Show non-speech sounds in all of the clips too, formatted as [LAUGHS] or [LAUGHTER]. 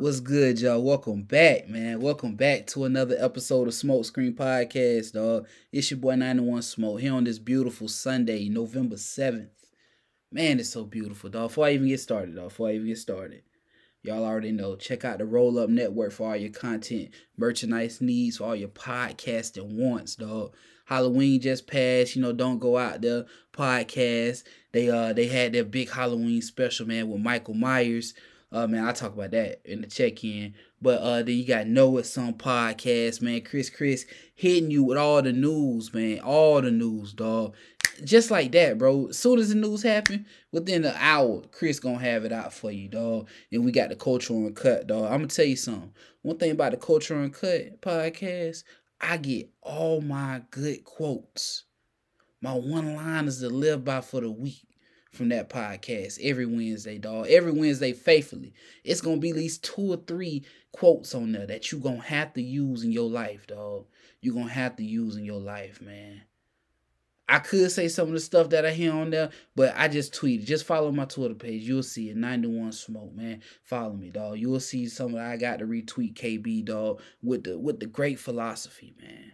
What's good, y'all? Welcome back, man. Welcome back to another episode of Smoke Screen Podcast, dog. It's your boy 91 Smoke here on this beautiful Sunday, November 7th. Man, it's so beautiful, dog. Before I even get started, dog, before I even get started, y'all already know. Check out the Roll Up Network for all your content, merchandise needs, for all your podcasting wants, dog. Halloween just passed, you know, don't go out there. Podcast. They uh they had their big Halloween special, man, with Michael Myers. Uh man, I'll talk about that in the check-in. But uh then you got Know It's Some podcast, man. Chris Chris hitting you with all the news, man. All the news, dog. Just like that, bro. As soon as the news happen, within an hour, Chris gonna have it out for you, dog. And we got the cultural uncut, dog. I'm gonna tell you something. One thing about the cultural uncut podcast, I get all my good quotes, my one liners to live by for the week from that podcast every Wednesday, dog. Every Wednesday, faithfully. It's gonna be at least two or three quotes on there that you gonna have to use in your life, dog. you gonna have to use in your life, man. I could say some of the stuff that I hear on there, but I just tweeted. Just follow my Twitter page. You'll see it. 91 Smoke, man. Follow me, dog. You'll see some of I got to retweet KB, dog, with the with the great philosophy, man.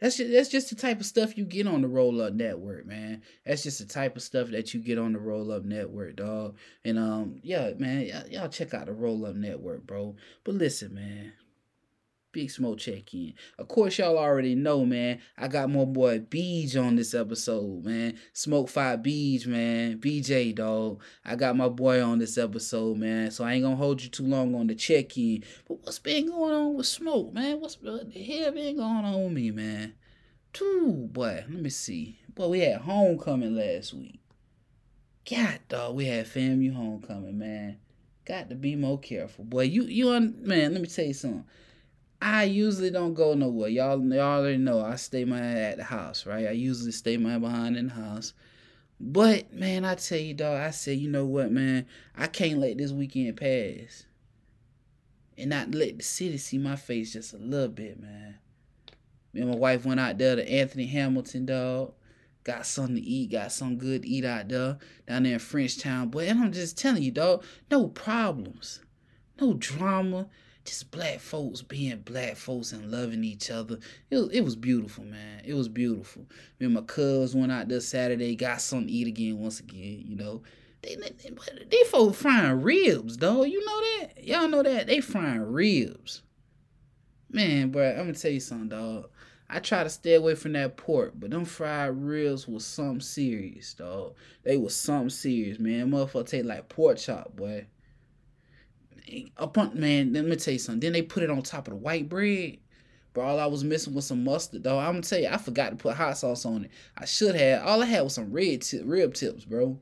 That's just, that's just the type of stuff you get on the Roll Up Network, man. That's just the type of stuff that you get on the Roll Up Network, dog. And um, yeah, man, y'all, y'all check out the Roll Up Network, bro. But listen, man, Big Smoke check in. Of course, y'all already know, man. I got my boy Beej on this episode, man. Smoke Phi Beej, man. BJ, dog. I got my boy on this episode, man. So I ain't gonna hold you too long on the check in. But what's been going on with Smoke, man? What's what the hell been going on with me, man? Two, boy. Let me see. Boy, we had homecoming last week. God, dog, we had FAMU homecoming, man. Got to be more careful, boy. You, you, un- man. Let me tell you something. I usually don't go nowhere. Y'all, y'all already know I stay my at the house, right? I usually stay my behind in the house. But man, I tell you, dog, I said, you know what, man? I can't let this weekend pass. And not let the city see my face just a little bit, man. Me and my wife went out there to Anthony Hamilton, dog. Got something to eat, got some good to eat out there, down there in Frenchtown, boy. And I'm just telling you, dog, no problems, no drama just black folks being black folks and loving each other. It was, it was beautiful, man. It was beautiful. Me and my cubs went out there Saturday, got something to eat again once again, you know. They, they, they folks frying ribs, dog. You know that? Y'all know that? They frying ribs. Man, bro, I'm gonna tell you something, dog. I try to stay away from that pork, but them fried ribs was something serious, dog. They was something serious, man. Motherfucker taste like pork chop, boy upon man, let me tell you something. Then they put it on top of the white bread. But all I was missing was some mustard, though. I'm gonna tell you, I forgot to put hot sauce on it. I should have. All I had was some red rib tips, bro.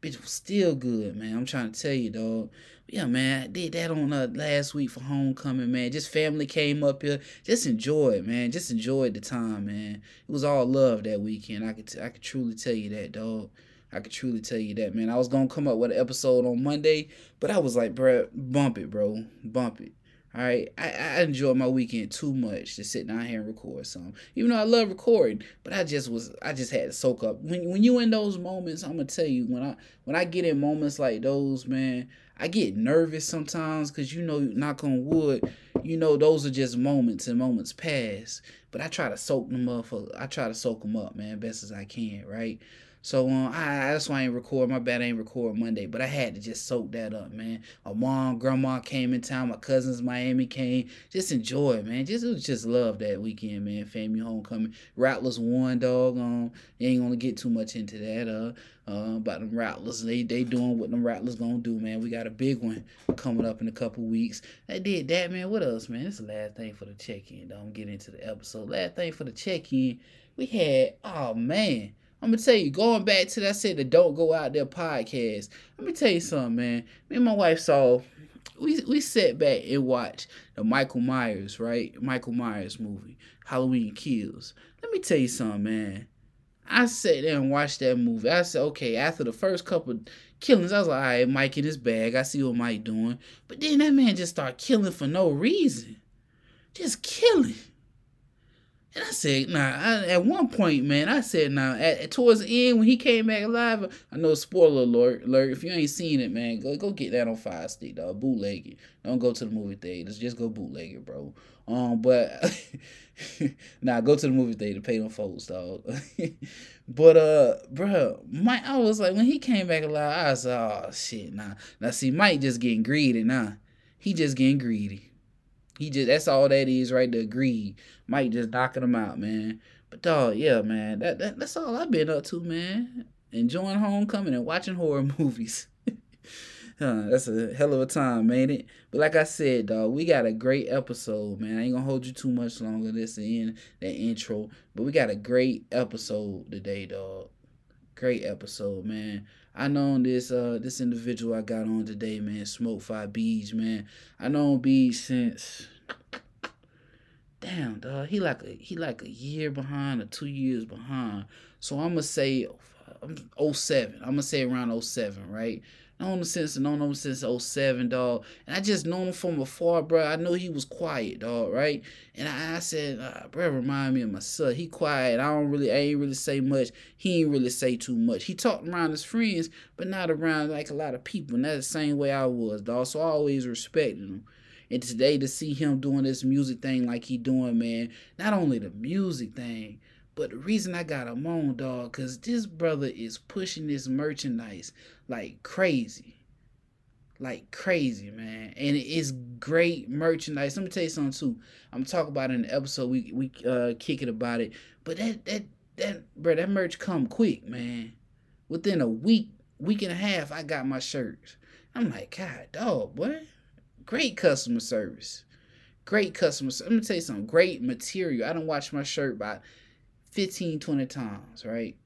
Bitch was still good, man. I'm trying to tell you, dog. But yeah, man, I did that on uh, last week for homecoming, man. Just family came up here. Just enjoy it, man. Just enjoyed the time, man. It was all love that weekend. I could, t- I could truly tell you that, dog. I could truly tell you that, man. I was gonna come up with an episode on Monday, but I was like, bro, bump it, bro, bump it. All right, I, I enjoy my weekend too much to sit down here and record something. Even though I love recording, but I just was, I just had to soak up. When when you in those moments, I'm gonna tell you when I when I get in moments like those, man, I get nervous sometimes because you know, knock on wood, you know, those are just moments and moments pass. But I try to soak them up. I try to soak them up, man, best as I can, right? So um, I that's why I ain't record. My bad, I ain't record Monday, but I had to just soak that up, man. My mom, grandma came in town. My cousins, Miami came. Just enjoy it, man. Just it was just love that weekend, man. Family homecoming. Rattlers won, dog. Um, ain't gonna get too much into that. Uh, uh, about them Rattlers. They they doing what them Rattlers gonna do, man. We got a big one coming up in a couple weeks. They did that, man. What else, man? This is the last thing for the check in. Don't get into the episode. Last thing for the check in. We had, oh man I'm gonna tell you, going back to that said the Don't Go Out There podcast. Let me tell you something, man. Me and my wife saw we we sat back and watched the Michael Myers, right? Michael Myers movie, Halloween Kills. Let me tell you something, man. I sat there and watched that movie. I said, okay, after the first couple killings, I was like, all right, Mike in his bag. I see what Mike doing. But then that man just started killing for no reason. Just killing. And I said, nah, I, at one point, man, I said, nah, at, towards the end when he came back alive, I know spoiler alert, alert, if you ain't seen it, man, go go get that on Fire Stick, dog. Bootleg it. Don't go to the movie theaters. Just go bootleg it, bro. Um, but [LAUGHS] nah, go to the movie theater, pay them folks, dog. [LAUGHS] but uh, bro, Mike, I was like, when he came back alive, I was like, oh shit, nah. Now see, Mike just getting greedy, nah. He just getting greedy. He just that's all that is right there. Greed. Mike just knocking him out, man. But dog, yeah, man. That, that that's all I've been up to, man. Enjoying homecoming and watching horror [LAUGHS] movies. [LAUGHS] huh, that's a hell of a time, ain't it? But like I said, dog, we got a great episode, man. I ain't gonna hold you too much longer. This in that intro, but we got a great episode today, dog. Great episode, man. I known this uh this individual I got on today, man, Smoke Phi Beej, man. I known Beej since damn dog. He like a he like a year behind or two years behind. So I'm gonna say I'm 07. I'm gonna say around 07, right? Known him since known him since 07, dog. And I just known him from afar, bro. I know he was quiet, dog, right? And I, I said, uh, bro, remind me of my son. He quiet. I don't really, I ain't really say much. He ain't really say too much. He talked around his friends, but not around like a lot of people. And that's the same way I was, dog. So I always respected him. And today to see him doing this music thing like he doing, man, not only the music thing, but the reason I got him on, dog, cause this brother is pushing this merchandise like crazy. Like crazy, man. And it's great merchandise. Let me tell you something too. I'm talking about in the episode. We we uh kick it about it. But that that that bro, that merch come quick, man. Within a week, week and a half, I got my shirts. I'm like, God, dog, boy. Great customer service. Great customer. Let me tell you something. Great material. I don't wash my shirt by 15, 20 times, right?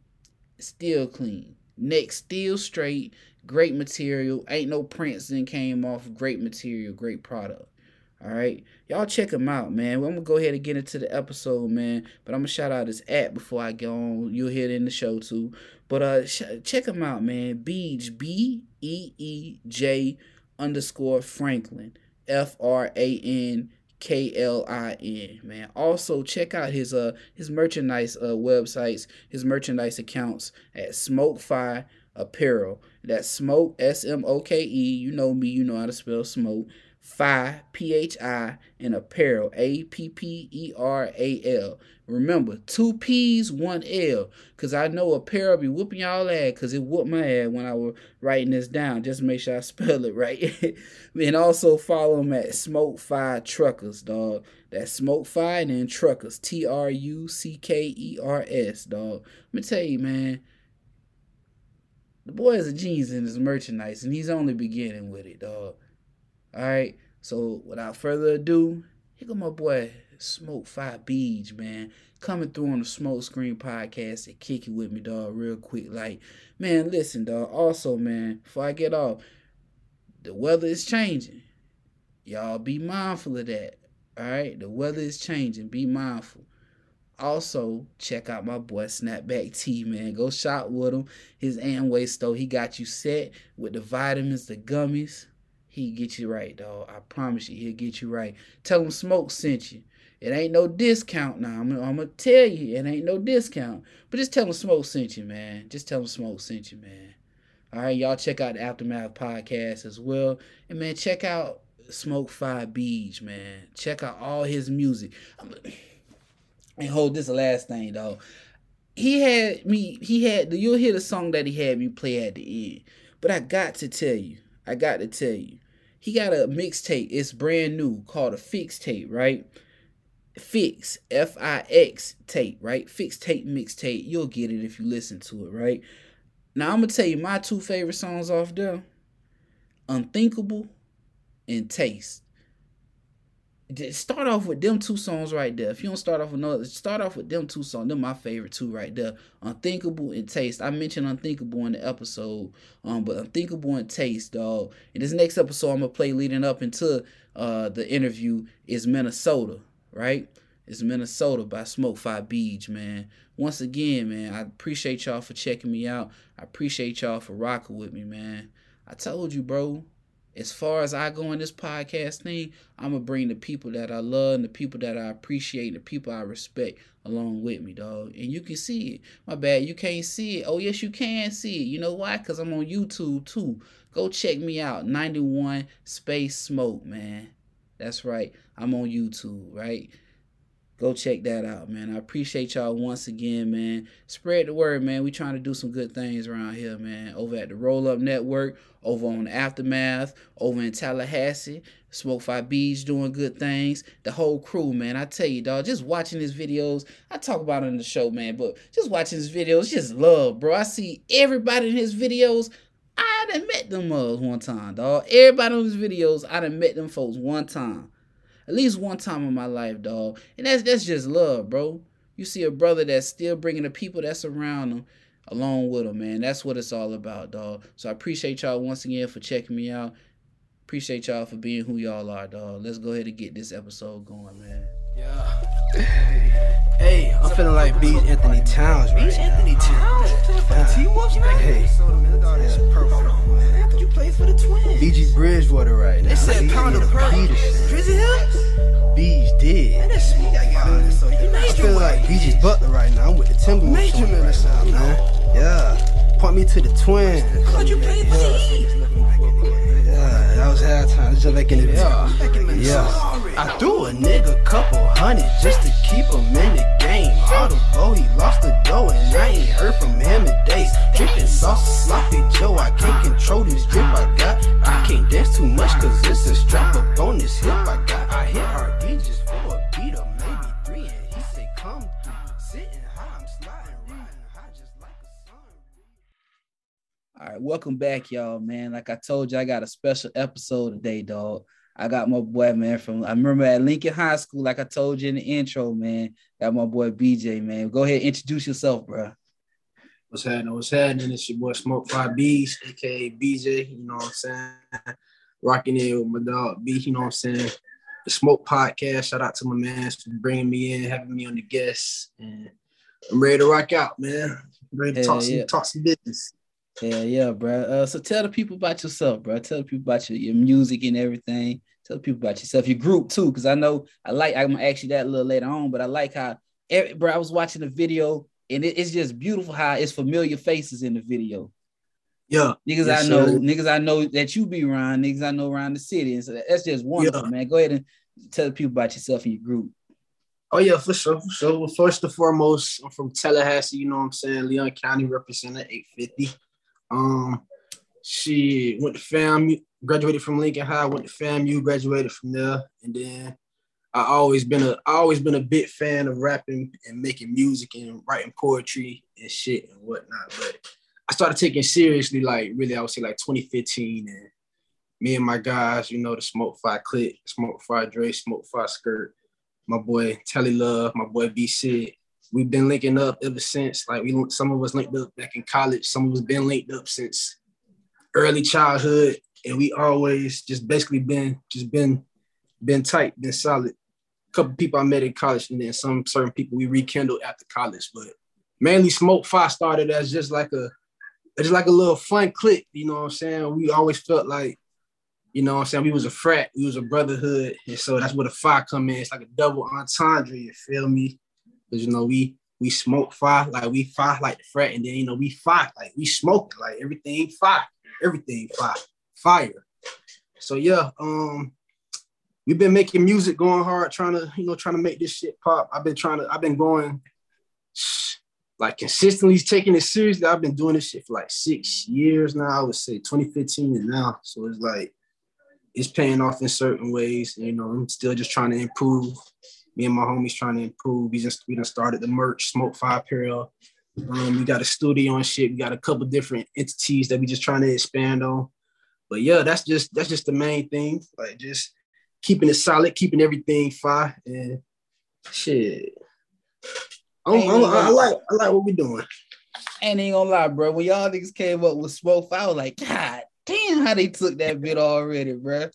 Still clean. Neck still straight. Great material. Ain't no prints that came off. Great material. Great product. All right, y'all check them out, man. Well, I'm gonna go ahead and get into the episode, man. But I'm gonna shout out this app before I go on. You'll hear it in the show too. But uh, check them out, man. Beej B E E J underscore Franklin F R A N K L I N, man. Also check out his uh his merchandise uh websites, his merchandise accounts at Smoke Phi Apparel. That's Smoke S M O K E. You know me, you know how to spell smoke. Phi P H I and Apparel A P P E R A L. Remember, two P's, one L. Cause I know Apparel be whooping y'all ass cause it whooped my ass when I was writing this down. Just make sure I spell it [LAUGHS] right. and also follow them at Smoke Phi Truckers, dog. That's Smoke Phi and then Truckers. T R U C K E R S, dog. Let me tell you, man. The boy is a genius in his merchandise, and he's only beginning with it, dog. Alright? So without further ado, here go my boy Smoke Phi Beej, man. Coming through on the Smoke Screen podcast and kick it with me, dog, real quick. Like, man, listen, dog. Also, man, before I get off, the weather is changing. Y'all be mindful of that. Alright? The weather is changing. Be mindful. Also, check out my boy Snapback T, man. Go shop with him. His Amway store. He got you set with the vitamins, the gummies. He get you right, dog. I promise you, he'll get you right. Tell him Smoke sent you. It ain't no discount now. I'm, I'm gonna tell you, it ain't no discount. But just tell him Smoke sent you, man. Just tell him Smoke sent you, man. All right, y'all check out the Aftermath podcast as well, and man, check out Smoke Phi Beej, man. Check out all his music. [SNIFFS] And hold this last thing, though. He had me. He had. You'll hear the song that he had me play at the end. But I got to tell you. I got to tell you he got a mixtape. It's brand new called a fix tape, right? Fix F I X tape, right? Fix tape mixtape. You'll get it if you listen to it, right? Now I'm gonna tell you my two favorite songs off there: Unthinkable and Taste. Start off with them two songs right there. If you don't start off with another, start off with them two songs. They're my favorite two right there. Unthinkable and Taste. I mentioned Unthinkable in the episode, um, but Unthinkable and Taste, dog. In this next episode, I'm gonna play leading up into uh the interview is Minnesota, right? It's Minnesota by Smoke Phi Beej, man. Once again, man, I appreciate y'all for checking me out. I appreciate y'all for rocking with me, man. I told you, bro as far as I go in this podcast thing, I'm gonna bring the people that I love and the people that I appreciate, and the people I respect along with me, dog. And you can see it. My bad, you can't see it. Oh yes, you can see it. You know why? Cause I'm on YouTube too. Go check me out. 91 Space Smoke, man. That's right. I'm on YouTube, right? Go check that out, man. I appreciate y'all once again, man. Spread the word, man. We trying to do some good things around here, man. Over at the Roll Up Network, over on Aftermath, over in Tallahassee. Smoke Phi Beej doing good things. The whole crew, man. I tell you, dog, just watching his videos. I talk about it in the show, man, but just watching his videos, just love, bro. I see everybody in his videos. I done met them mugs one time, dog. Everybody on his videos, I done met them folks one time at least one time in my life, dog. And that's that's just love, bro. You see a brother that's still bringing the people that's around him along with him, man. That's what it's all about, dog. So I appreciate y'all once again for checking me out. Appreciate y'all for being who y'all are, dog. Let's go ahead and get this episode going, man. Yeah. Hey, I'm feeling like Beej Anthony Towns right Beej Anthony Towns? Yeah. T-Wolves, man? Hey. That's perfect. Man, I you played for the Twins. BG Bridgewater right now. They said pound of pearl. Peterson. To the Twins. I thought you played for. Yeah, that was halftime. Just like in the Minnesota Yeah. I threw a nigga couple hundred just to keep him in the game. Audible, he lost the welcome back, y'all, man. Like I told you, I got a special episode today, dog. I got my boy, man, from I remember at Lincoln High School, like I told you in the intro, man. Got my boy BJ, man. Go ahead, introduce yourself, bro. What's happening? What's happening? It's your boy Smoke Phi B's, aka BJ. You know what I'm saying? Rocking in with my dog B. You know what I'm saying? The Smoke Podcast. Shout out to my man for bringing me in, having me on the guest, and I'm ready to rock out, man. ready to Hell talk some yeah. talk some business. Yeah, yeah, bro. Uh, so tell the people about yourself, bro. Tell the people about your, your music and everything. Tell the people about yourself, your group too, because I know I like. I'm gonna ask you that a little later on, but I like how, every, bro. I was watching the video and it, it's just beautiful how it's familiar faces in the video. Yeah, Niggas Yes, I know, sir. niggas I know that you be around, niggas I know around the city, and so that's just wonderful, Yeah. man. Go ahead and tell the people about yourself and your group. Oh yeah, for sure. For sure. Well, first and foremost, I'm from Tallahassee. You know what I'm saying? Leon County represented 850. Um, she went to FAMU, graduated from Lincoln High. Went to FAMU, graduated from there, and then I always been a I always been a big fan of rapping and making music and writing poetry and shit and whatnot. But I started taking seriously, like really, I would say like 2015, and me and my guys, you know, the Smoke Phi Click, Smoke Phi Dre, Smoke Phi Skirt my boy Telly Love, my boy B Sid. We've been linking up ever since. Like we, some of us linked up back in college. Some of us been linked up since early childhood, and we always just basically been just been been tight, been solid. A couple people I met in college, and then some certain people we rekindled after college. But mainly, Smoke Phi started as just like a just like a little fun clique. You know what I'm saying? We always felt like you know what I'm saying? We was a frat, we was a brotherhood. And so that's where the fire come in. It's like a double entendre, you feel me? Because you know, we we smoke fire, like we fire like the frat, and then you know, we fire, like we smoke, like everything fire, everything fire, fire. So yeah, um, we've been making music going hard, trying to, you know, trying to make this shit pop. I've been trying to, I've been going [SNIFFS] like consistently taking it seriously. I've been doing this shit for like six years now. I would say 2015 and now. So it's like it's paying off in certain ways. You know, I'm still just trying to improve. Me and my homies trying to improve. We just we done started the merch, Smoke Phi Apparel. Um, we got a studio and shit. We got a couple different entities that we just trying to expand on. But yeah, that's just that's just the main thing. Like just keeping it solid, keeping everything fire, and shit. I'm, I'm, I like I like what we're doing. And ain't gonna lie, bro. When y'all niggas came up with smoke, I was like, God damn, how they took that bit [LAUGHS] already, bro.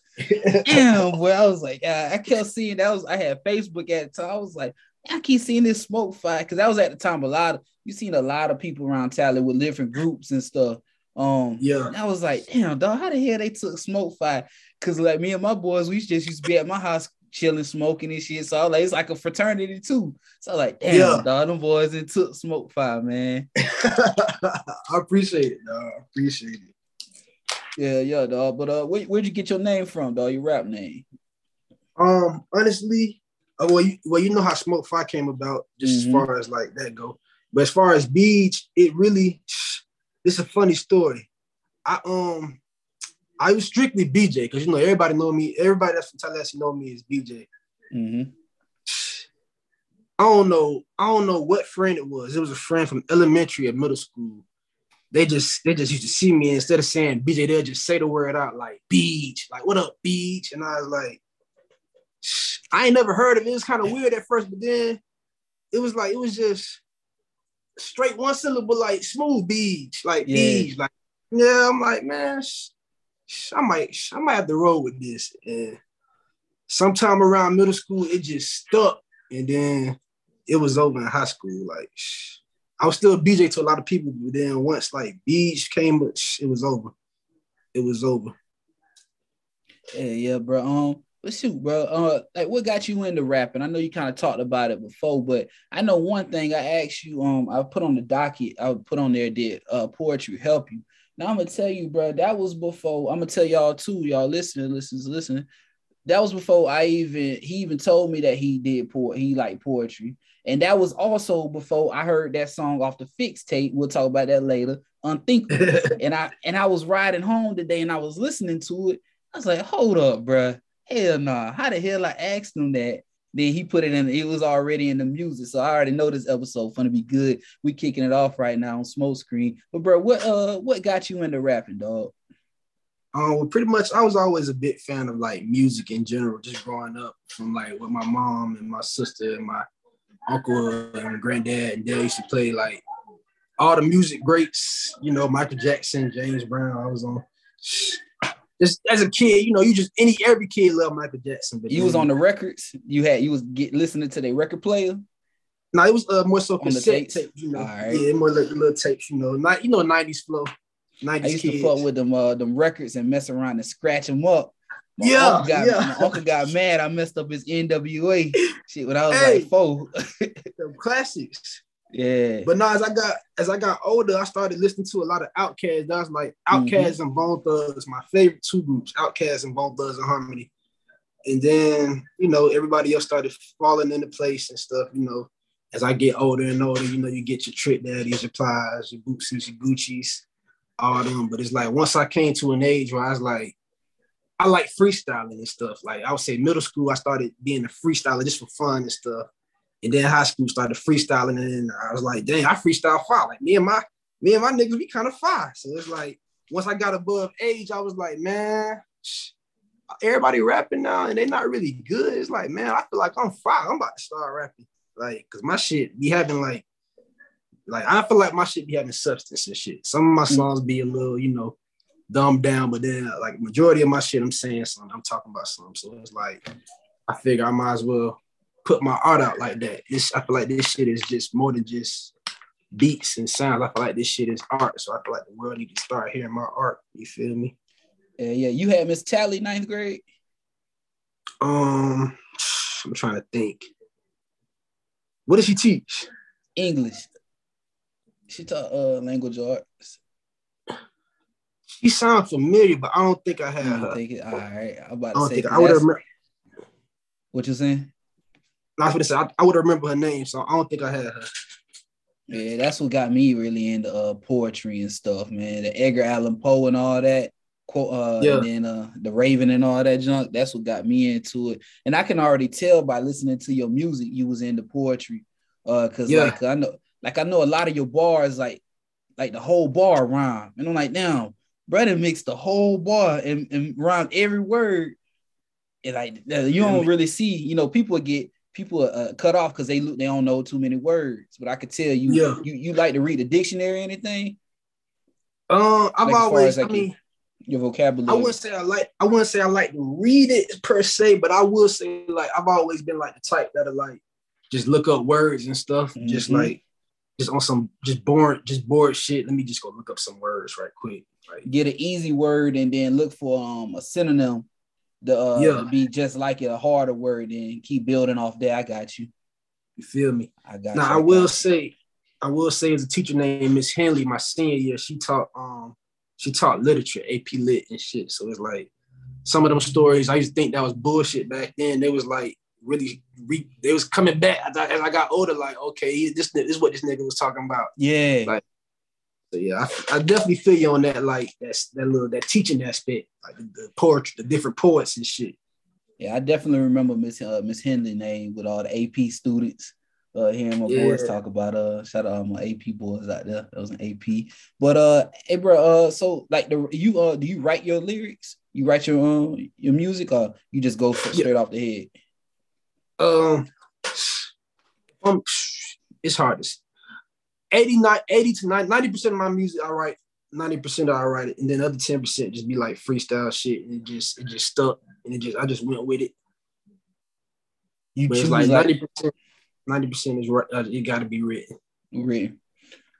Damn, boy. I was like, uh, I kept seeing that was I had Facebook at the time. I was like, I keep seeing this Smoke Phi because that was at the time a lot of you seen a lot of people around Tally with different groups and stuff. Um, Yeah. I was like, damn, dog, how the hell they took Smoke Phi? Cause like me and my boys, we just used to be at my house chilling, smoking and shit. So I was like, it's like a fraternity too. So I was like, damn, Yeah. dog, them boys and took Smoke Phi, man. [LAUGHS] I appreciate it, dog. I appreciate it. Yeah, yeah, dog. But uh, where, where'd you get your name from, dog? Your rap name? Um, honestly, uh, well, you, well, you know how Smoke Phi came about, just Mhm. as far as like that go. But as far as Beej, it really, [SNIFFS] is a funny story. I um, I was strictly BJ because you know everybody know me. Everybody that's from Tallahassee know me is BJ. Mm-hmm. I don't know. I don't know what friend it was. It was a friend from elementary or middle school. They just they just used to see me instead of saying BJ, they'll just say the word out like beach, like what up, beach, and I was like, I ain't never heard of it. It was kind of weird at first, but then it was like it was just straight one syllable, like smooth beach, like Yeah. beach, like yeah. I'm like man, sh- sh- I might I might have to roll with this. And sometime around middle school, it just stuck, and then it was over in high school. Like I was still BJ to a lot of people, but then once like beach came, it was over. It was over. Yeah, yeah, bro. Um, but shoot, bro. Uh, like, what got you into rapping? I know you kind of talked about it before, but I know one thing. I asked you. Um, I put on the docket. I put on there. Did uh poetry help you? Now I'm gonna tell you, bro. That was before. I'm gonna tell y'all too. Y'all listening, listeners, listening. That was before I even. He even told me that he did po. He liked poetry, and that was also before I heard that song off the Fix tape. We'll talk about that later. Unthinkable [LAUGHS] and I and I was riding home today and I was listening to it. I was like, hold up, bruh. Hell nah. How the hell I asked him that? Then he put it in, it was already in the music. So I already know this episode gonna be good. We kicking it off right now on smoke screen. But bro, what uh what got you into rapping, dog? Um, well, pretty much, I was always a big fan of like music in general, just growing up from like with my mom and my sister and my uncle and granddad and dad used to play like all the music greats, you know, Michael Jackson, James Brown. I was on. Just as a kid, you know, you just any every kid loved Michael Jackson. But You was on the records. You had you was get listening to the record player. No, it was uh, more so cassette tapes? you know. Yeah, more like little tapes, you know. Not you know, nineties flow, 90s I used kids. to fuck with them uh them records and mess around and scratch them up. My Yeah, uncle got, yeah. my uncle got mad. I messed up his NWA shit when I was Hey. like four. [LAUGHS] Them classics. yeah. But now as I got as I got older, I started listening to a lot of Outkast. That was like Mm-hmm. And Bone Thugs, my favorite two groups, Outkast and Bone Thugs and Harmony. And then, you know, everybody else started falling into place and stuff, you know. As I get older and older, you know, you get your Trick Daddies, your Plies, your Boosies, your Gucci's, all them. But it's like once I came to an age where I was like, I like freestyling and stuff. Like I would say middle school, I started being a freestyler just for fun and stuff. And then high school started freestyling, and then I was like, dang, I freestyle fire. Like me and my me and my niggas, we kind of fire. So it's like once I got above age, I was like, man, everybody rapping now, and they're not really good. It's like, man, I feel like I'm fire. I'm about to start rapping. Like, cause my shit be having like, like I feel like my shit be having substance and shit. Some of my mm. songs be a little, you know, dumbed down, but then like majority of my shit, I'm saying something. I'm talking about something. So it's like, I figure I might as well put my art out like that. This I feel like this shit is just more than just beats and sounds. I feel like this shit is art. So I feel like the world need to start hearing my art. You feel me? Yeah, yeah. You had Miss Tally ninth grade. Um, I'm trying to think. What does she teach? English. She taught uh language arts. She sounds familiar, but I don't think I have. I don't her. think it. All right, I'm about to don't say think I would that's- have. what you saying. I was gonna say I, I would remember her name, so I don't think I had her. Yeah, that's what got me really into uh poetry and stuff, man. The Edgar Allan Poe and all that. Quote, uh, Yeah. and then uh, the Raven and all that junk. That's what got me into it, and I can already tell by listening to your music you was into poetry. Uh, cause Yeah. like I know, like I know a lot of your bars, like like the whole bar rhyme, and I'm like, damn, brother mixed the whole bar and, and rhymed every word. it like uh, you don't really see, you know, people get people uh, cut off because they look they don't know too many words. But I could tell you, Yeah. you you like to read the dictionary or anything, Um, I've Like, always, like, I mean, your vocabulary. I wouldn't say I like, I wouldn't say I like to read it per se, but I will say like I've always been like the type that'll like just look up words and stuff, just Mhm. like just on some just bored, just bored shit. Let me just go look up some words right quick. Like, Get an easy word and then look for um a synonym to, uh, Yeah. to be just like it, a harder word, and keep building off there. I got you. you feel me? I got Now you. I will got say, I will say as a teacher named Miss Henley, my senior year, she taught um she taught literature, AP Lit and shit. So it's like some of them stories I used to think that was bullshit back then. They was like really re, they was coming back as I, as I got older. Like okay, this this is what this nigga was talking about. Yeah. Like, So yeah, I, I definitely feel you on that. Like that's that little that teaching aspect, like the, the poetry, the different poets and shit. Yeah, I definitely remember Miss uh, Miss Henley name with all the AP students. Uh, hearing my boys talk about uh, shout out all my AP boys out there. That was an AP. But uh, hey, bro, uh, so like the you uh, do you write your lyrics? You write your um your music, or you just go straight off the head? Um, um, it's hard to. s- 89, 80 to 90 90% of my music I write. Ninety percent I write it, and then other ten percent just be like freestyle shit, and it just it just stuck, and it just I just went with it. You But choose like like, ninety percent. Ninety percent is right. uh, It got to be written. written.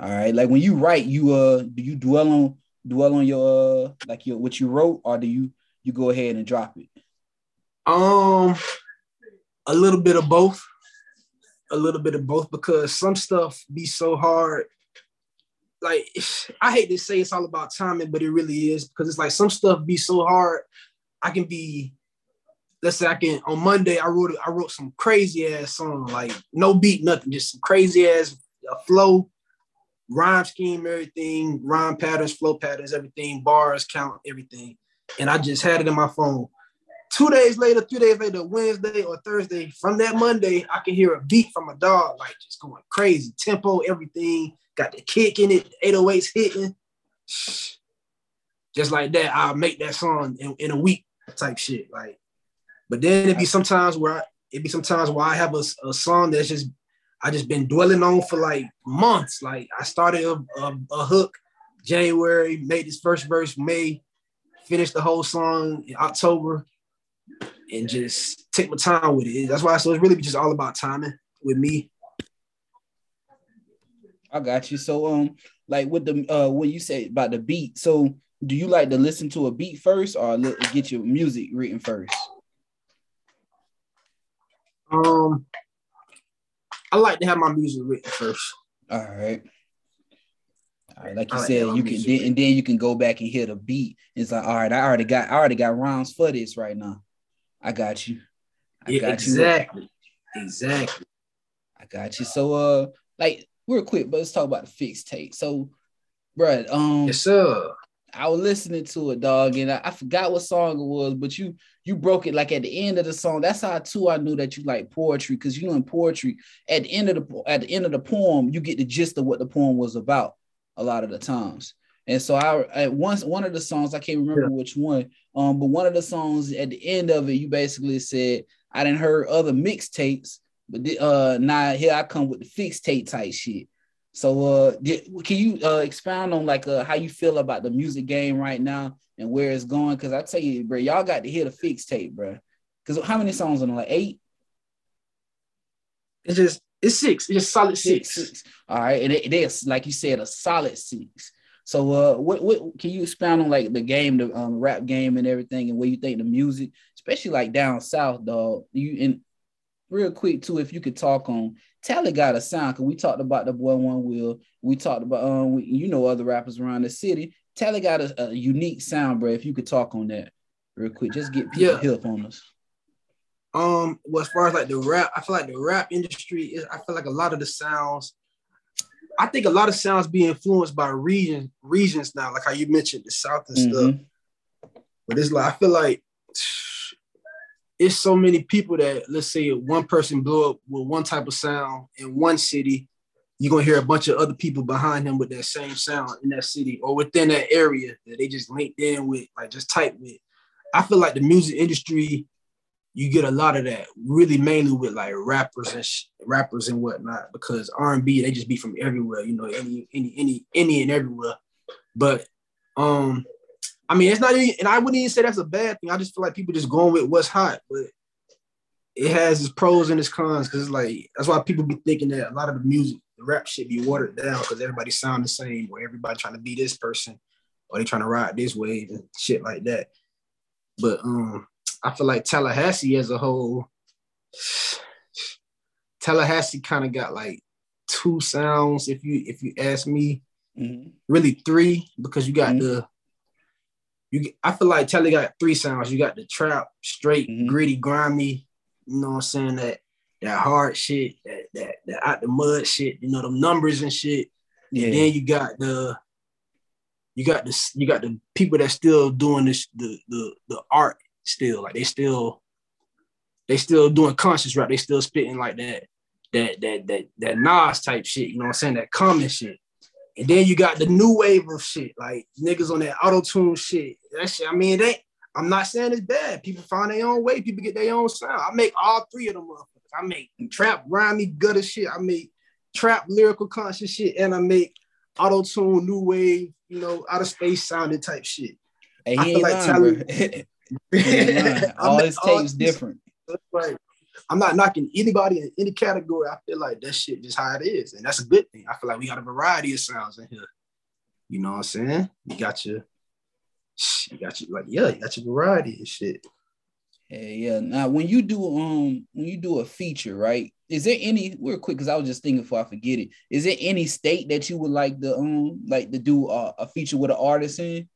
All right, like when you write, you uh, do you dwell on dwell on your uh, like your what you wrote, or do you you go ahead and drop it? Um, a little bit of both. A little bit of both because some stuff be so hard. Like [SIGHS] I hate to say it's all about timing, but it really is because it's like some stuff be so hard. I can be, let's say I can on Monday I wrote I wrote some crazy ass song like no beat nothing just some crazy ass flow, rhyme scheme everything, rhyme patterns, flow patterns, everything, bars count everything, and I just had it in my phone two days later, three days later, Wednesday or Thursday, from that Monday, I can hear a beat from a dog, like just going crazy. Tempo, everything, got the kick in it, 808s hitting. Just like that, I'll make that song in, in a week type shit. Like, but then it'd be sometimes where I, it'd be sometimes where I have a, a song that's just I just been dwelling on for like months. Like I started a, a, a hook January, made this first verse May, finished the whole song in October and just take my time with it. That's why so it's really just all about timing with me. I got you. So um, like with the uh, when you say about the beat, so do you like to listen to a beat first, or get your music written first? Um, I like to have my music written first. All right. All right, like you like said, you can then, and then you can go back and hear the beat. It's like, all right, I already got, I already got rounds for this right now. I got you. I Yeah, got you. exactly, exactly. I got you. So, uh, like real quick, but let's talk about the Fix tape. So, bruh, um, Yes, sir. I was listening to it, dog, and I, I forgot what song it was, but you you broke it like at the end of the song. That's how too I knew that you like poetry, because you know in poetry, at the end of the at the end of the poem, you get the gist of what the poem was about a lot of the times. And so I at once one of the songs, I can't remember which one, um, but one of the songs at the end of it, you basically said, I didn't heard other mixtapes, but uh now here I come with the Fix tape type shit. So uh did, can you uh expound on like uh how you feel about the music game right now and where it's going? Cause I tell you, bro, y'all got to hear the Fix tape, bro. Cause how many songs on it? Like eight? It's just it's six. It's just solid six. six. All right, and it, it is like you said, a solid six. So, uh, what what can you expound on like the game, the um, rap game, and everything, and where you think the music, especially like down south, dog. You and real quick too, if you could talk on Tally got a sound. Cause we talked about the boy One Wheel. We talked about um, we, you know, other rappers around the city. Tally got a, a unique sound, bro. If you could talk on that real quick, just get people Yeah. help on us. Um, well, as far as like the rap, I feel like the rap industry is. I feel like a lot of the sounds. I think a lot of sounds be influenced by region regions now, like how you mentioned the South and stuff. Mhm. But it's like I feel like it's so many people that let's say one person blew up with one type of sound in one city, you're gonna hear a bunch of other people behind him with that same sound in that city or within that area that they just linked in with, like just type with. I feel like the music industry you get a lot of that really mainly with like rappers and sh- rappers and whatnot because R&B they just be from everywhere, you know, any any any any and everywhere. But um, I mean, it's not even, and I wouldn't even say that's a bad thing. I just feel like people just going with what's hot, but it has its pros and its cons because it's like that's why people be thinking that a lot of the music, the rap shit be watered down because everybody sound the same or everybody trying to be this person or they trying to ride this wave and shit like that. But um, I feel like Tallahassee as a whole, Tallahassee kind of got like two sounds. If you if you ask me, Mhm. really three because you got Mhm. the you. I feel like Tally got three sounds. You got the trap, straight, Mhm. gritty, grimy. You know what I'm saying? That that hard shit, that that, that out the mud shit. You know them numbers and shit. Yeah. And then you got the you got this you got the people that still doing this the the the art still like they still they still doing conscious rap. They still spitting like that that that that that Nas type shit you know what I'm saying? That common shit. And then you got the new wave of shit like niggas on that auto tune shit. That shit I mean they I'm not saying it's bad. People find their own way. People get their own sound. I make all three of them motherfuckers. I make trap grimy gutter shit. I make trap lyrical conscious shit and I make auto tune, new wave, you know, out of space sounding type shit. Hey, I feel like lying, Tally- [LAUGHS] bro. He ain't lying. [LAUGHS] I All his tapes different. Right. I'm not knocking anybody in any category. I feel like that shit just how it is. And that's a good thing. I feel like we got a variety of sounds in here. You know what I'm saying? You got your you got your like, yeah, you got your variety and shit. Yeah, yeah. Now, when you do um, when you do a feature, right? Is there any We're quick? Because I was just thinking before I forget it. Is there any state that you would like to um, like to do a, a feature with an artist in?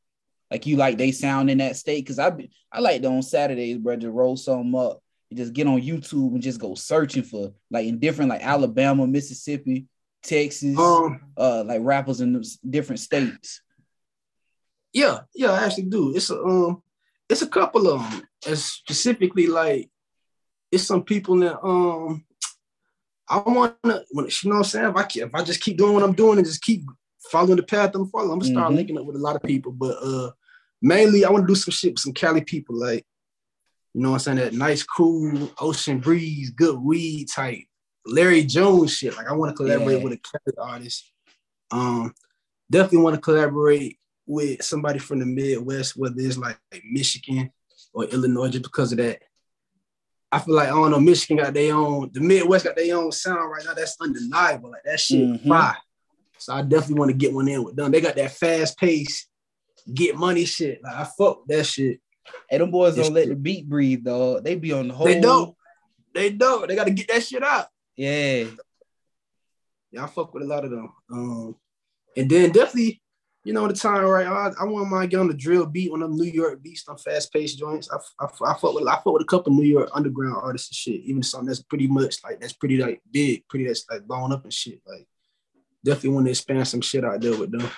Like you like they sound in that state? Because I be, I like to on Saturdays, bro, to roll something up and just get on YouTube and just go searching for like in different like Alabama, Mississippi, Texas, Um, uh, like rappers in different states. yeah, yeah, I actually do. It's a um, it's a couple of them. As specifically like, it's some people that um, I want to, when you know what I'm saying. If I keep, if I just keep doing what I'm doing and just keep following the path I'm following, I'm gonna start Mhm. linking up with a lot of people. But uh, mainly I want to do some shit with some Cali people, like you know what I'm saying. That nice, cool ocean breeze, good weed type, Larry June shit. Like I want to collaborate Yeah. with a Cali artist. Um, definitely want to collaborate with somebody from the Midwest, whether it's like, like Michigan or Illinois, just because of that. I feel like I don't know, Michigan got their own, the Midwest got their own sound right now. That's undeniable. Like that shit Mhm. fire. So I definitely want to get one in with them. They got that fast pace, get money shit. Like I fuck that shit. Hey, them boys It's don't let the beat breathe, though. They be on the whole. They don't. They don't. They got to get that shit out. Yeah. Yeah, I fuck with a lot of them. Um, and then definitely, you know, the time right. I, I want my get on the drill beat on them New York beats, on fast paced joints. I, I, I fuck with I fuck with a couple New York underground artists and shit. Even something that's pretty much like that's pretty like big, pretty that's like blown up and shit. Like definitely want to expand some shit out there with them.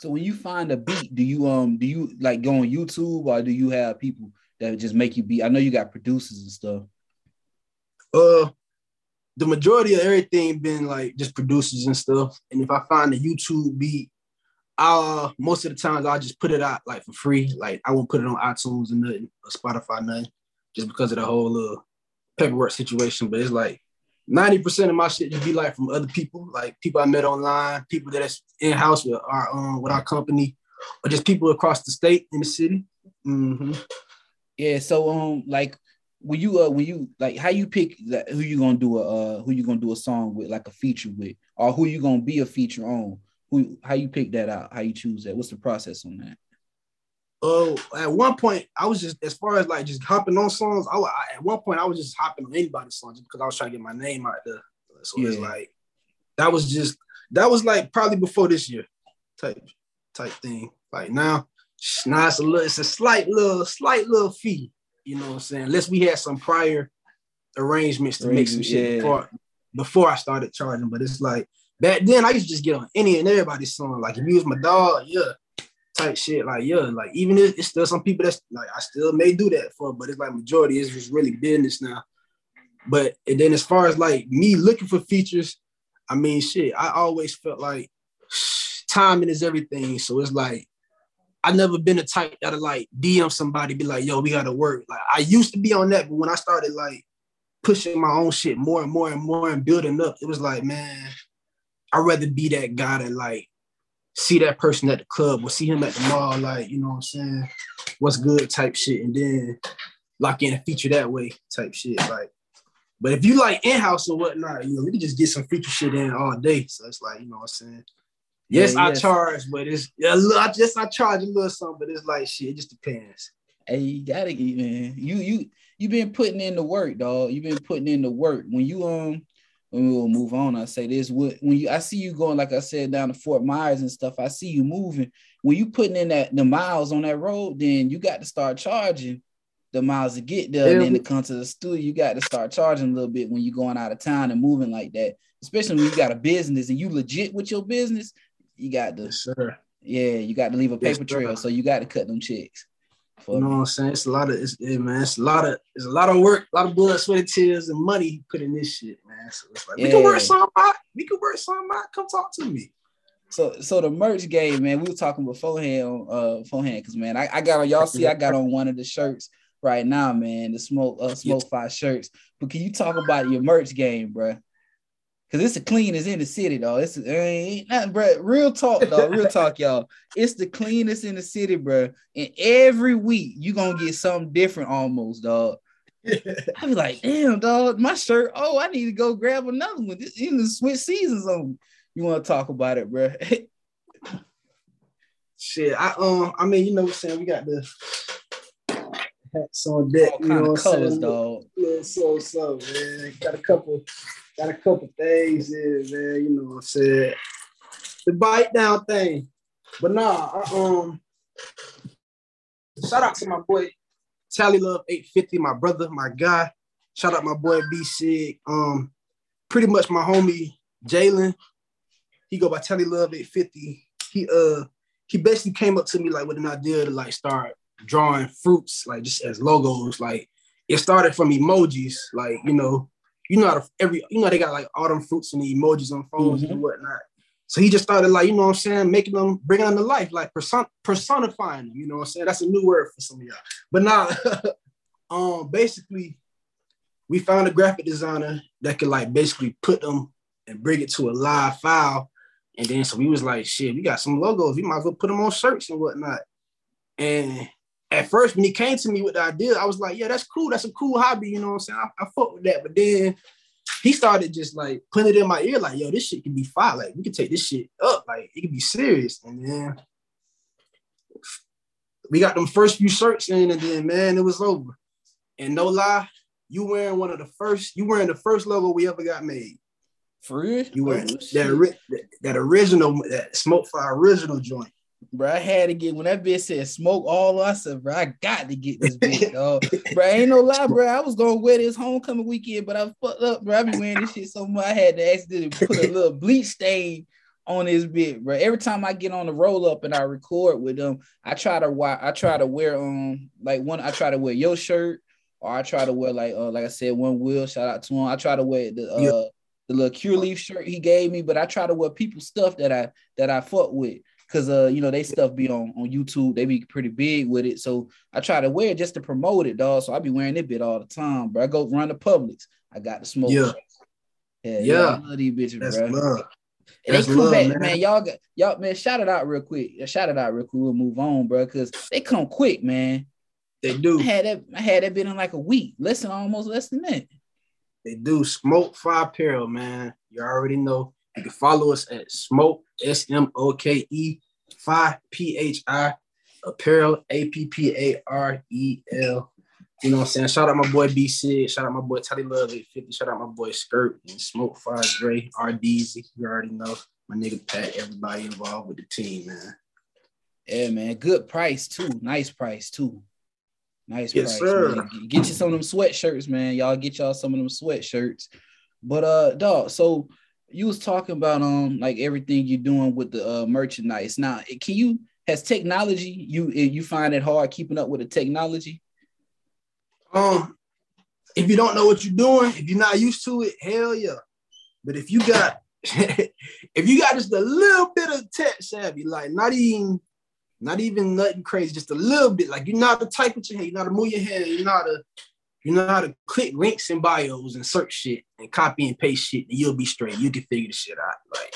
So when you find a beat, do you um do you like go on YouTube or do you have people that just make you beat? I know you got producers and stuff. Uh, the majority of everything been like just producers and stuff. And if I find a YouTube beat, uh, most of the times I'll just put it out like for free. Like I won't put it on iTunes and nothing or Spotify nothing, just because of the whole uh paperwork situation. But it's like 90% of my shit just be like from other people, like people I met online, people that's in house with our um with our company, or just people across the state in the city. hmm Yeah. So um like when you uh when you like how you pick that who you gonna do a uh who you gonna do a song with like a feature with? Or who you gonna be a feature on? Who how you pick that out? How you choose that? What's the process on that Oh, at one point, I was just as far as like just hopping on songs. I, I- at one point I was just hopping on anybody's songs because I was trying to get my name out there. So it's Yeah. like that was just that was like probably before this year type type thing. Like now, now it's a little, it's a slight little, slight little fee. You know what I'm saying? Unless we had some prior arrangements to make some shit yeah. before, before I started charging. But it's like back then I used to just get on any and everybody's song. Like if you was my dog, yeah type shit. Like, yeah, like even if it's still some people that's like I still may do that for, but it's like majority is just really business now. But and then as far as like me looking for features, I mean shit, I always felt like timing is everything. So it's like I never been the type that'll like DM somebody, be like, yo, we gotta work. Like I used to be on that, but when I started like pushing my own shit more and more and more and building up, it was like, man, I'd rather be that guy that like see that person at the club or see him at the mall, like, you know what I'm saying? What's good type shit. And then lock in a feature that way type shit. Like, but if you like in-house or whatnot, you know, we can just get some feature shit in all day. So it's like, you know what I'm saying? Yes, Yeah, I yes. charge, but it's yeah, look, I just I charge a little something, but it's like shit, it just depends. Hey, you gotta get man. You you you been putting in the work, dog. You been putting in the work. When you um when we will move on, I say this when you I see you going, like I said, down to Fort Myers and stuff. I see you moving. When you putting in that the miles on that road, then you got to start charging the miles to get there. And then to come to the studio, you got to start charging a little bit when you're going out of town and moving like that. Especially when you got a business and you legit with your business, you got to Yes, sir. yeah, you got to leave a Yes, paper trail. So you got to cut them checks. For You know what I'm saying? It's a lot of it's yeah, man. It's a lot of it's a lot of work, a lot of blood, sweat, and tears, and money put in this shit, man. So it's like we can work some out. We can work some out. Come talk to me. So so the merch game, man, we were talking beforehand uh beforehand because man, I, I got on y'all see I got on one of the shirts right now, man, the smoke uh Smoke Phi shirts. But can you talk about your merch game, bruh? Cause it's the cleanest in the city, dog. It's it ain't nothing, bruh. Real talk, dog. Real [LAUGHS] talk, y'all. It's the cleanest in the city, bro. And every week you gonna get something different almost, dog. [LAUGHS] I be like, damn, dog, my shirt. Oh, I need to go grab another one. This you know, switch seasons on. You want to talk about it, bro? [LAUGHS] Shit, I um, I mean, you know what I'm saying? We got the hats on deck. All you know what I'm colors, saying? dog. Yeah, so so man. Got a couple, got a couple things in, man. You know what I'm saying? The bite down thing. But nah, I, um shout out to my boy Tally Love 850, my brother, my guy. Shout out my boy B Sig. Um, pretty much my homie Jalen. He go by Tally Love 850. He uh he basically came up to me like with an idea to like start drawing fruits like just as logos. Like it started from emojis, like you know, you know how to, every you know they got like all them fruits and the emojis on phones Mhm. and whatnot. So he just started like, you know what I'm saying, making them, bringing them to life, like person, personifying them, you know what I'm saying? That's a new word for some of y'all. But now, [LAUGHS] um, basically, we found a graphic designer that could like basically put them and bring it to a live file. And then so we was like, shit, we got some logos. We might as well put them on shirts and whatnot. And at first, when he came to me with the idea, I was like, yeah, that's cool. That's a cool hobby. You know what I'm saying? I, I fuck with that. But then he started just like putting it in my ear, like, yo, this shit can be fire. Like, we can take this shit up. Like, it can be serious. And then we got them first few shirts in, and then man, it was over. And no lie, you wearing one of the first, you wearing the first logo we ever got made. For real? You wearing Oh, that, that, that original, that Smoke Phi original joint. Bro, I had to get when that bitch said smoke all I said, bro, I got to get this bitch, [LAUGHS] dog. bro, ain't no lie, bro. I was gonna wear this homecoming weekend, but I fucked up, bro. I be wearing this shit so much. I had to accidentally put a little [LAUGHS] bleach stain on this bit, bro. Every time I get on the roll up and I record with them, I try to wa- I try to wear um like one. I try to wear your shirt, or I try to wear like uh like I said, one will shout out to him. I try to wear the uh Yeah. the little Curaleaf shirt he gave me, but I try to wear people's stuff that I that I fuck with. Cause uh, you know, they stuff be on, on YouTube, they be pretty big with it. So I try to wear it just to promote it, dog. So I be wearing it bit all the time, bro. I go run the Publix. I got the smoke. Yeah. Yeah, yeah. Yeah. I love these bitches, That's bro. love. And they come love, back, man. man. Y'all got y'all, man. Shout it out real quick. Shout it out real quick. We'll move on, bro. Cause they come quick, man. They do. I had that, I had that bit in like a week, less than almost less than that. They do. Smoke Phi Apparel, man. You already know. You can follow us at Smoke S M O K E Phi P H I Apparel A P P A R E L. You know what I'm saying? Shout out my boy B Sig. Shout out my boy Teddy Love 850. Shout out my boy Skirt and Smoke Phi Dre R Deezy. You already know. My nigga Pat. Everybody involved with the team, man. Yeah, man. Good price too. Nice price too. Nice Yes, price. sir. Man. Get- Get you some of them sweatshirts, man. Y'all get y'all some of them sweatshirts. But uh, dog. So you was talking about um like everything you're doing with the uh, merchandise. Now, can you has technology you you find it hard keeping up with the technology? Um, if you don't know what you're doing, if you're not used to it, hell yeah. But if you got [LAUGHS] if you got just a little bit of tech savvy, like not even Not even nothing crazy, just a little bit. Like you're not to type with your hand, you're not to move your hand, you're not to you know how to click links and bios and search shit and copy and paste shit, and you'll be straight. You can figure the shit out. Like,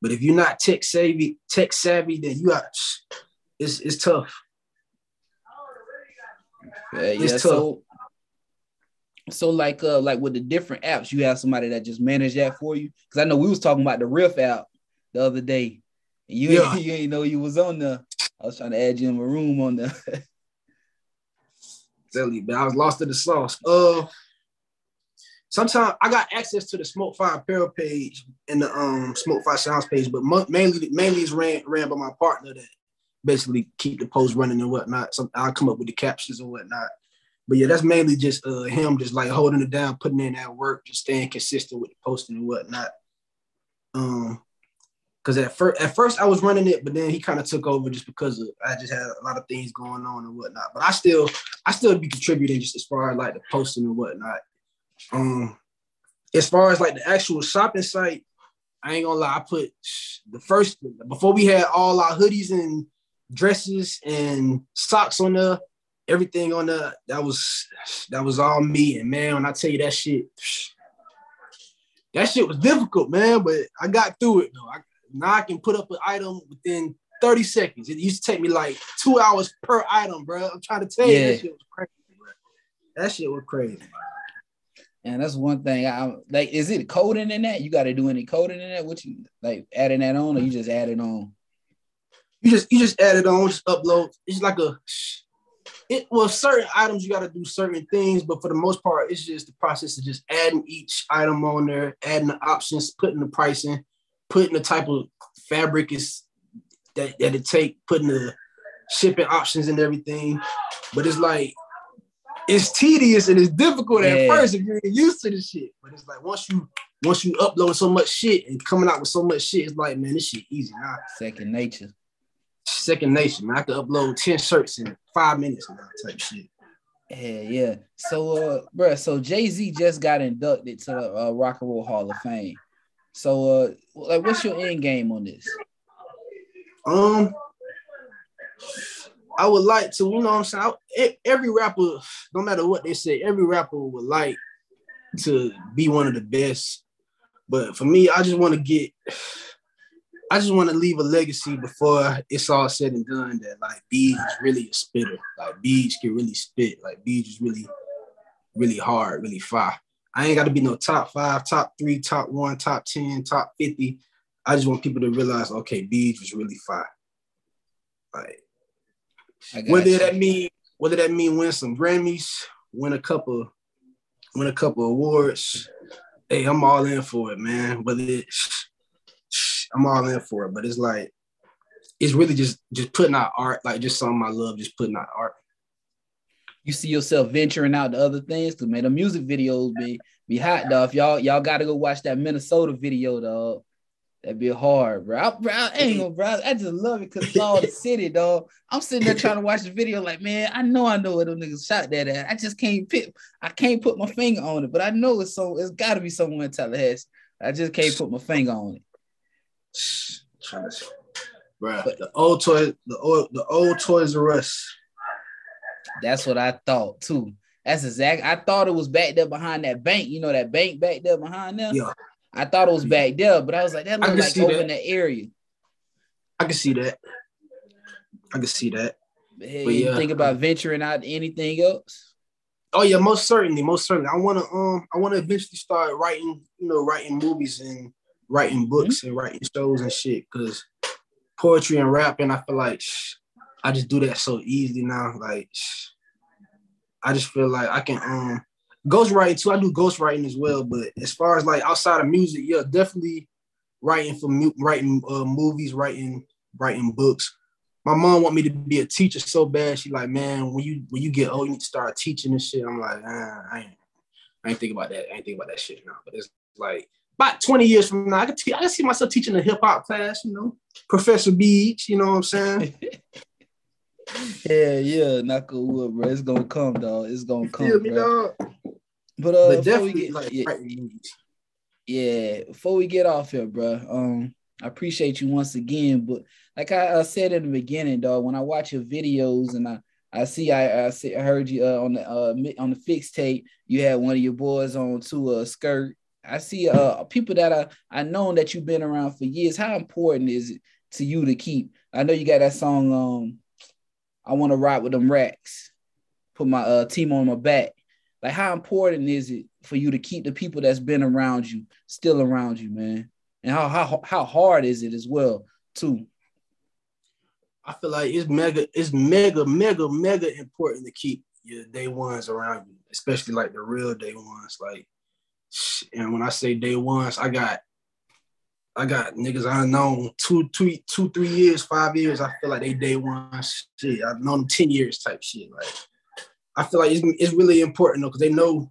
but if you're not tech savvy, tech savvy, then you got it's it's tough. Yeah, yeah. So, so like uh like with the different apps, you have somebody that just manage that for you. Because I know we was talking about the Riff app the other day. You yeah. [LAUGHS] you ain't know you was on the. I was trying to add you in my room on the. [LAUGHS] Silly, but I was lost in the sauce. Uh, sometimes I got access to the Smoke Phi Apparel page and the um Smoke Phi Sounds page, but mainly mainly is ran ran by my partner that basically keep the post running and whatnot. So I'll come up with the captions and whatnot. But yeah, that's mainly just uh, him just like holding it down, putting in that work, just staying consistent with the posting and whatnot. Um, because at first at first I was running it, but then he kind of took over just because of, I just had a lot of things going on and whatnot. But I still I still be contributing just as far as like the posting and whatnot. Um, as far as like the actual shopping site, I ain't gonna lie, I put the first before we had all our hoodies and dresses and socks on the everything on the That was that was all me. And man, when I tell you that shit, that shit was difficult, man. But I got through it though. I, now I can put up an item within 30 seconds. It used to take me like two hours per item, bro. I'm trying to tell you, that shit was crazy, bro. That shit was crazy. And that's one thing. I like. Is it coding in that? You got to do any coding in that? What you like adding that on, or you just add it on? You just you just add it on, just upload. It's like a it well, certain items you got to do certain things, but for the most part, it's just the process of just adding each item on there, adding the options, putting the pricing, putting the type of fabric is that, that it take, putting the shipping options and everything. But it's like it's tedious and it's difficult yeah. at first if you're used to the shit. But it's like once you once you upload so much shit and coming out with so much shit, it's like man, this shit easy now. Second nature. Second nation, man. I could upload 10 shirts in five minutes now, type shit. Yeah, yeah. So, uh, bro, so Jay Z just got inducted to the uh, Rock and Roll Hall of Fame. So, uh, like, what's your end game on this? Um, I would like to, you know what I'm saying? every rapper, no matter what they say, every rapper would like to be one of the best. But for me, I just want to get, I just want to leave a legacy before it's all said and done that like Beej is really a spitter. Like Beej can really spit. Like Beej is really, really hard, really fire. I ain't got to be no top five, top three, top one, top 10, top 50. I just want people to realize, okay, Beej was really fire. Like, whether you. that mean whether that mean win some Grammys, win a couple, win a couple awards. Hey, I'm all in for it, man. Whether it's I'm all in for it, but it's like it's really just just putting out art, like just something I love, just putting out art you see yourself venturing out to other things to man the music videos be be hot dog. y'all y'all gotta go watch that Minnesota video dog. That'd be hard, bro. I, bro, I ain't gonna, bro. I just love it because it's all the city, dog. I'm sitting there trying to watch the video, like, man, I know I know where them niggas shot that at. I just can't pick, I can't put my finger on it, but I know it's so it's gotta be somewhere in Tallahassee. I just can't put my finger on it. Bro, but, the old toy, the old the old Toys R Us that's what I thought too. That's exact. I thought it was back there behind that bank. You know that bank back there behind them. Yeah. I thought it was back there, but I was like, that looks like over that. in that area. I can see that. I can see that. Hey, but yeah. you think about venturing out anything else? Oh yeah, most certainly, most certainly. I want to um, I want to eventually start writing, you know, writing movies and writing books mm-hmm. and writing shows and shit. Cause poetry and rapping, I feel like I just do that so easily now. Like I just feel like I can um ghostwriting too. I do ghostwriting as well, but as far as like outside of music, yeah, definitely writing for mu- writing uh, movies, writing writing books. My mom want me to be a teacher so bad. She like, man, when you when you get old, you need to start teaching and shit. I'm like, ah, I ain't, I ain't think about that. I ain't think about that shit now. But it's like about 20 years from now, I can, te- I can see myself teaching a hip hop class, you know, Professor Beej, you know what I'm saying? [LAUGHS] yeah, yeah, knock on wood, bro. It's gonna come, dog. It's gonna come, bro. But uh, but before we get like, yeah, yeah, before we get off here, bro. Um, I appreciate you once again, but like I uh, said in the beginning, dog. When I watch your videos and I I see I I, see, I heard you uh, on the uh, on the fix tape. You had one of your boys on to a skirt. I see uh people that I I know that you've been around for years. How important is it to you to keep? I know you got that song. Um, I want to ride with them racks. Put my uh team on my back. Like, how important is it for you to keep the people that's been around you still around you, man? And how how how hard is it as well, too? I feel like it's mega, it's mega, mega, mega important to keep your day ones around you, especially like the real day ones. Like, and when I say day ones, I got, I got niggas I known two, two, two, three years, five years. I feel like they day one Shit, I've known them ten years type shit. Like, I feel like it's, it's really important though, because they know,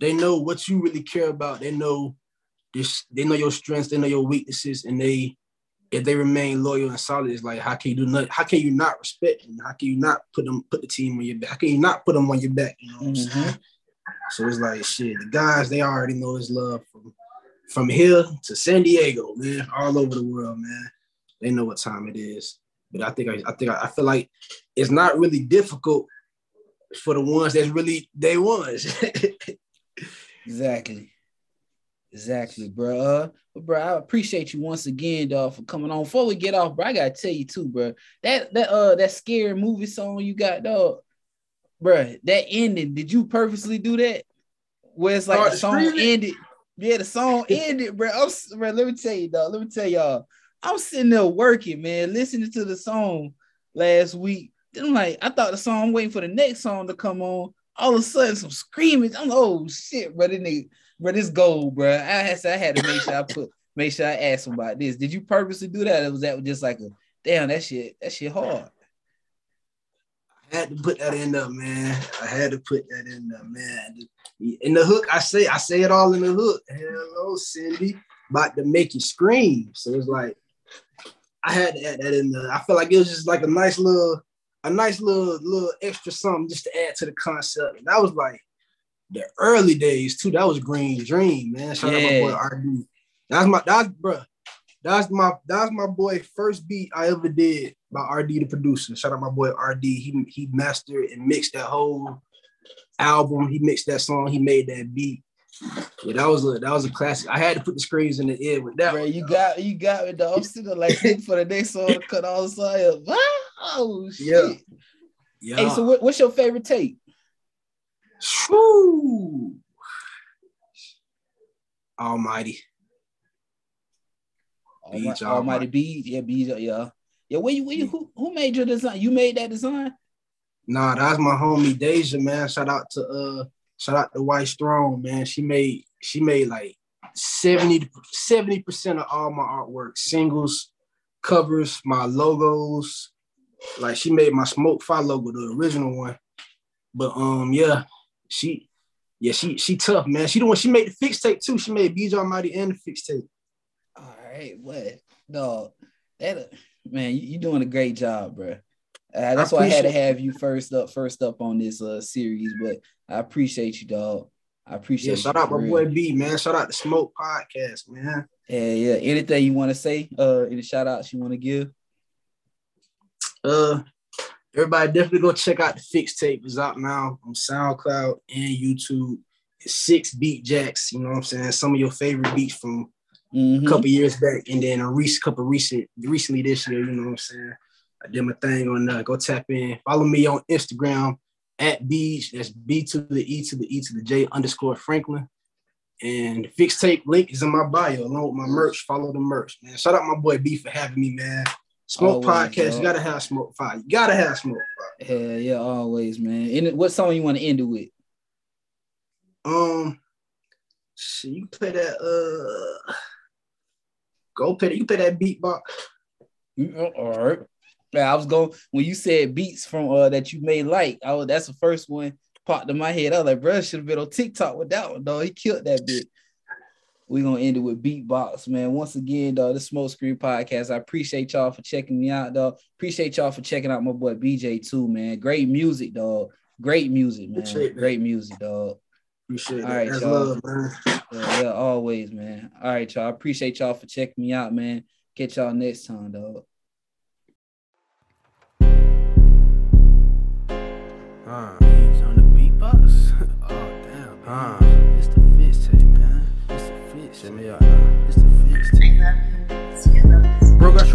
they know what you really care about. They know this, they know your strengths, they know your weaknesses, and they if they remain loyal and solid, it's like how can you do not? How can you not respect them? How can you not put them put the team on your back? How can you not put them on your back? You know what I'm Mm-hmm. saying? So it's like shit. The guys they already know his love from from here to San Diego, man, all over the world, man. They know what time it is. But I think I, I think I, I feel like it's not really difficult for the ones that's really day ones. [LAUGHS] Exactly. Exactly, bro. Uh, but bro, I appreciate you once again, dog, for coming on. Before we get off, bro, I gotta tell you too, bro. That that uh that scary movie song you got, dog, bro. That ending, did you purposely do that? Where it's like Oh, the song ended. Yeah, the song [LAUGHS] ended, bro. I'm, bro. Let me tell you, dog. Let me tell y'all. I'm sitting there working, man, listening to the song last week. Then I'm like, I thought the song, I'm waiting for the next song to come on. All of a sudden, some screaming. I'm like, oh shit, bro. This nigga, bro, this gold, bro. I had, to- I had to make sure I put, make sure I asked him about this. Did you purposely do that? Or was that just like a damn? That shit, that shit hard. I had to put that in there, man. I had to put that in there, man. In the hook, I say, I say it all in the hook. Hello, Cindy, about to make you scream. So it's like I had to add that in there. I feel like it was just like a nice little, a nice little, little extra something just to add to the concept. And that was like the early days too. That was Green Dream, man. Shout out Yeah. my boy RD. That's my that's bro. That's my that's my boy first beat I ever did by RD the producer. Shout out my boy RD. He he mastered and mixed that whole album. He mixed that song. He made that beat. Yeah, that was a that was a classic. I had to put the screams in the ear with that. Bro, you got you got me, dog. I'm sitting like [LAUGHS] for the next song to cut all the song up. Ah, oh shit. Yeah. yeah. Hey, so what, what's your favorite tape? Whew. Almighty. Almighty Almighty. B. Yeah, B. Yeah. Yeah, where you, where you who, who made your design? You made that design? Nah, that's my homie Deja, man. Shout out to uh shout out to White Strong, man. She made she made like 70 percent of all my artwork, singles, covers, my logos. Like she made my Smoke Phi logo, the original one. But um, yeah, she yeah, she she tough, man. She the one she made the fix tape too. She made Beej Almighty and the fix tape. All right, what? Dog, that man, you, you doing a great job, bro. Uh, that's why I had to have you first up, first up on this uh series. But I appreciate you, dog. I appreciate Yeah, you. shout out my real. boy B, man. Shout out the Smoke Podcast, man. Yeah, yeah. Anything you want to say? Uh, any shout outs you want to give? Uh, everybody definitely go check out the fix tape. It's out now on SoundCloud and YouTube. It's six beat jacks. You know what I'm saying? Some of your favorite beats from Mhm. a couple years back, and then a recent couple recent recently this year. You know what I'm saying? I did my thing on that. Go tap in. Follow me on Instagram at Beej. That's B to the E to the E to the J underscore Franklin. And the fix tape link is in my bio along with my merch. Follow the merch, man. Shout out my boy B for having me, man. Smoke Always, podcast, dog. you gotta have Smoke Phi. You gotta have Smoke Phi. Hell yeah, always, man. And what song you want to end it with? Um, shit, you play that. Uh, go play that. You play that beatbox. Mm, All right. Yeah, I was going when you said beats from uh that you may like. I was, that's the first one popped in my head. I was like, bro, should have been on TikTok with that one, though. He killed that bit. We're gonna end it with beatbox, man. Once again, dog, the Smoke Screen Podcast. I appreciate y'all for checking me out, dog. Appreciate y'all for checking out my boy Beej too, man. Great music, dog. Great music, man. Great music, dog. Appreciate All that. right, y'all. love, man. Yeah, yeah, always, man. All right, y'all. I appreciate y'all for checking me out, man. Catch y'all next time, dog. Bro, Beans on the beatbox? [LAUGHS] oh, damn. Man. Uh. It's the tape, man. It's the. Check me out, man. It's the fix tape. I. Bro got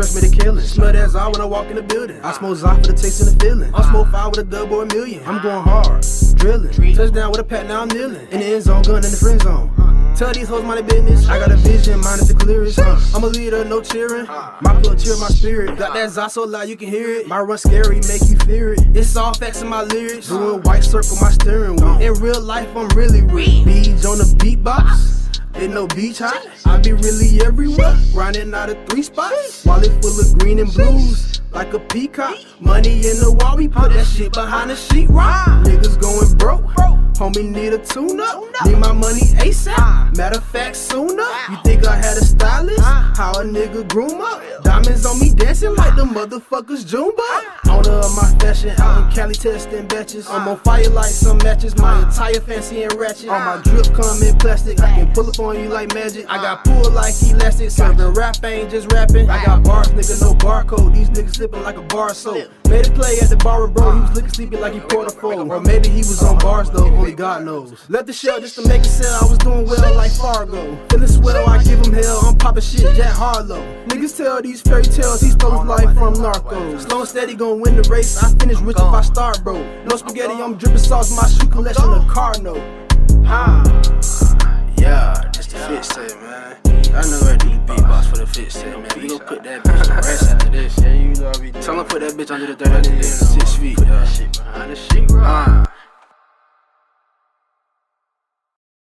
I when I walk in the building. I smoke Zod for the taste and the feeling. I smoke five with a dub or a million. I'm going hard, drilling. Touchdown with a pat, now I'm kneeling. In the end zone, gun in the friend zone. Tell these hoes my business. I got a vision, mine is the clearest. Uh, I'm a leader, no cheering. My blood cheer my spirit. Got that Zah so loud you can hear it. My run scary, make you fear it. It's all facts in my lyrics. Doing white circle my steering wheel. In real life, I'm really real. Beej on the beatbox. Ain't no beach hot. I be really everywhere. Grinding out of three spots. Wallet full of green and blues. Like a peacock. Money in the wall, we put that shit behind the sheetrock. Niggas going broke. Homie need a tune up. Need my money ASAP. Matter of fact, sooner. You think I had a stylist? How a nigga groom up? Diamonds on me dancing like the motherfuckers Jumba. Owner of my fashion out in Cali testing batches. I'm on fire like some matches. My entire fancy and ratchet. All my drip come in plastic. I can pull up on you like magic. I got pull like elastic. Serving rap ain't just rapping. I got bars, nigga, no barcode. These niggas slipping like a bar soap. Made a play at the bar, bro. He was looking sleepy like he poured a phone. Or maybe he was on bars though. Only God knows. Left the shell just to make it sell. I was doing well like Fargo. Feeling swell, I give him hell. I'm popping shit, Jack Harlow. Niggas tell these fairy tales he stole his life from Narcos. Slow and steady gon' win the race. I finish rich if I start, bro. No spaghetti, I'm dripping sauce. My shoe collection, a car note. Ha. Yeah, just the fit set, man. I know I do the beatbox for the fit set, man. We gon' put that bitch on rest after this. Yeah, you know I be. Tell him put that bitch under the dirt. That nigga six feet. Put that shit behind the sheet, right? Ah.